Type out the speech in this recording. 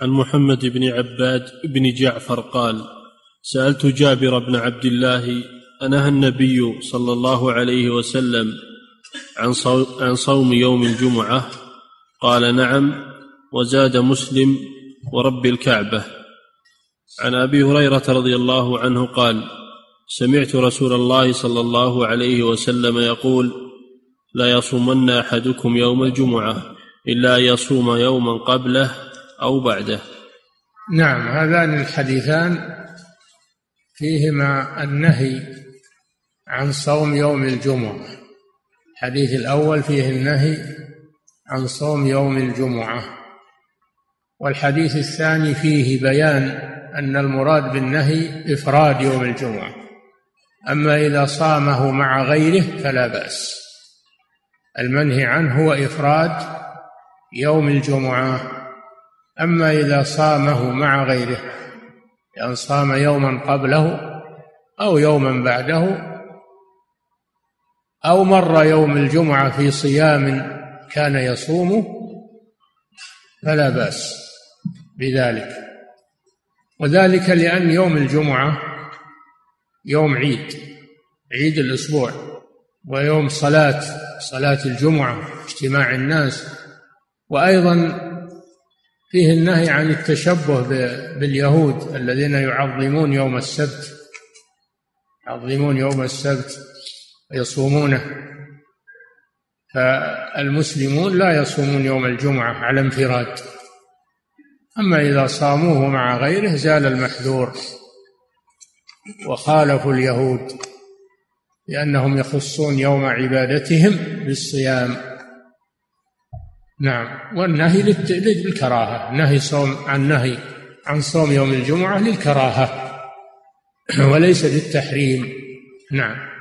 عن محمد بن عباد بن جعفر قال سألت جابر بن عبد الله أنهى النبي صلى الله عليه وسلم عن عن صوم يوم الجمعة؟ قال نعم وزاد مسلم ورب الكعبة. عن أبي هريرة رضي الله عنه قال سمعت رسول الله صلى الله عليه وسلم يقول لا يصومن أحدكم يوم الجمعة إلا يصوم يوما قبله أو بعده. نعم هذان الحديثان فيهما النهي عن صوم يوم الجمعة. الحديث الأول فيه النهي عن صوم يوم الجمعة. والحديث الثاني فيه بيان أن المراد بالنهي إفراد يوم الجمعة. أما إذا صامه مع غيره فلا بأس. المنهي عنه هو إفراد يوم الجمعة. أما إذا صامه مع غيره يعني صام يوما قبله أو يوما بعده أو مر يوم الجمعة في صيام كان يصومه فلا بأس بذلك. وذلك لأن يوم الجمعة يوم عيد عيد الأسبوع ويوم صلاة صلاة الجمعة اجتماع الناس وأيضا فيه النهي عن التشبه باليهود الذين يعظمون يوم السبت يعظمون يوم السبت ويصومونه. فالمسلمون لا يصومون يوم الجمعة على انفراد. أما إذا صاموه مع غيره زال المحذور. وخالفوا اليهود لأنهم يخصون يوم عبادتهم بالصيام. نعم. والنهي للكراهة. نهي صوم عن نهي عن صوم يوم الجمعة للكراهة. وليس للتحريم. نعم.